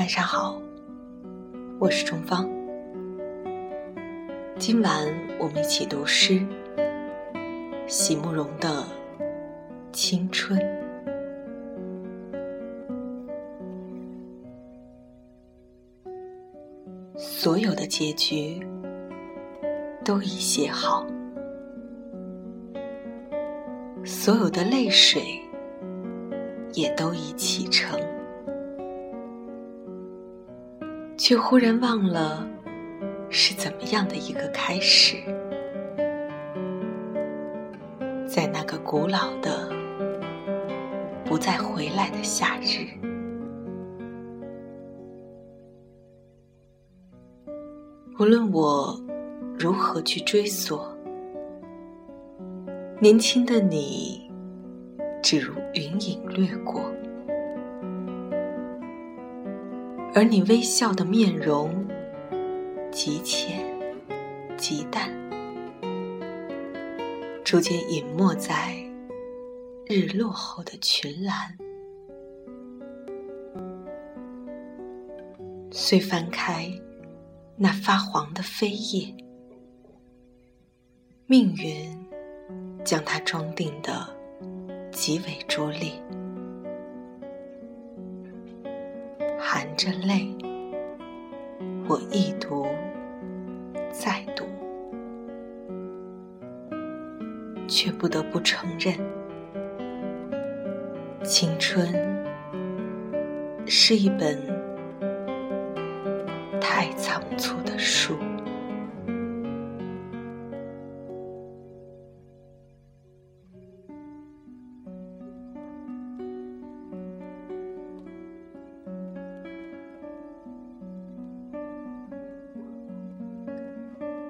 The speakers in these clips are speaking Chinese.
晚上好，我是钟芳。今晚我们一起读诗，席慕容的《青春》。所有的结局都已写好，所有的泪水也都已启程。却忽然忘了是怎么样的一个开始，在那个古老的、不再回来的夏日，无论我如何去追索，年轻的你，只如云影掠过。而你微笑的面容，极浅极淡，逐渐隐没在日落后的群岚。遂翻开那发黄的飞页，命运将它装订的极为拙劣。着泪，我一读再读，却不得不承认，青春是一本太仓促的书。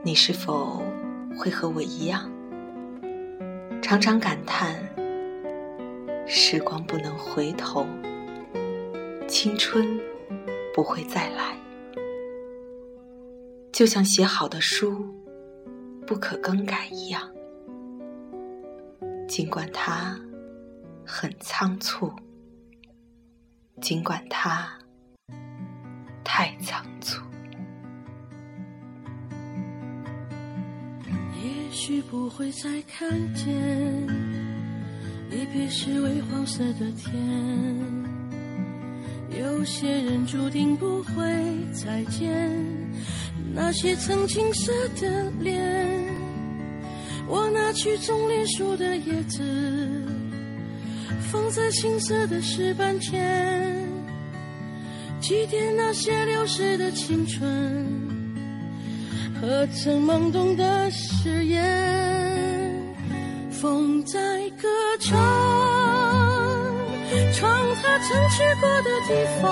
你是否会和我一样，常常感叹时光不能回头，青春不会再来，就像写好的书不可更改一样。尽管它很仓促，尽管它太仓也许不会再看见离别时微黄色的天，有些人注定不会再见，那些曾青涩的脸。我拿去种莲树的叶子，放在青涩的石板前，祭奠那些流逝的青春。何曾懵懂的誓言？风在歌唱，唱它曾去过的地方，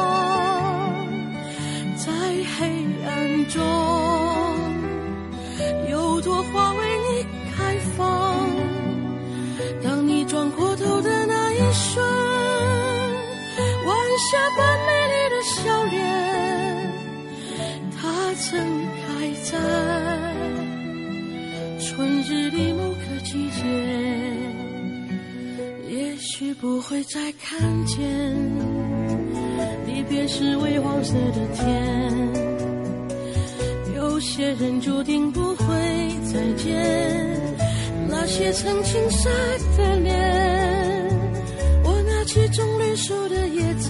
在黑暗中，有朵花为你开放。当你转过头的那一瞬，晚霞般美丽的笑脸，它曾。在春日里某个季节，也许不会再看见离别时微黄色的天。有些人注定不会再见，那些曾青涩的脸。我拿起棕榈树的叶子，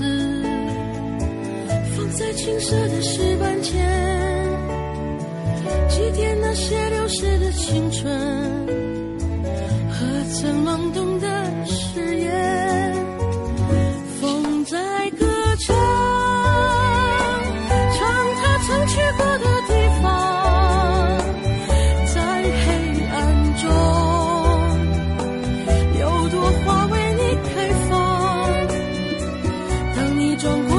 放在青涩的石板前。一天那些流逝的青春和曾懵懂的誓言风在歌唱唱他曾去过的地方在黑暗中有朵花为你开放等你转过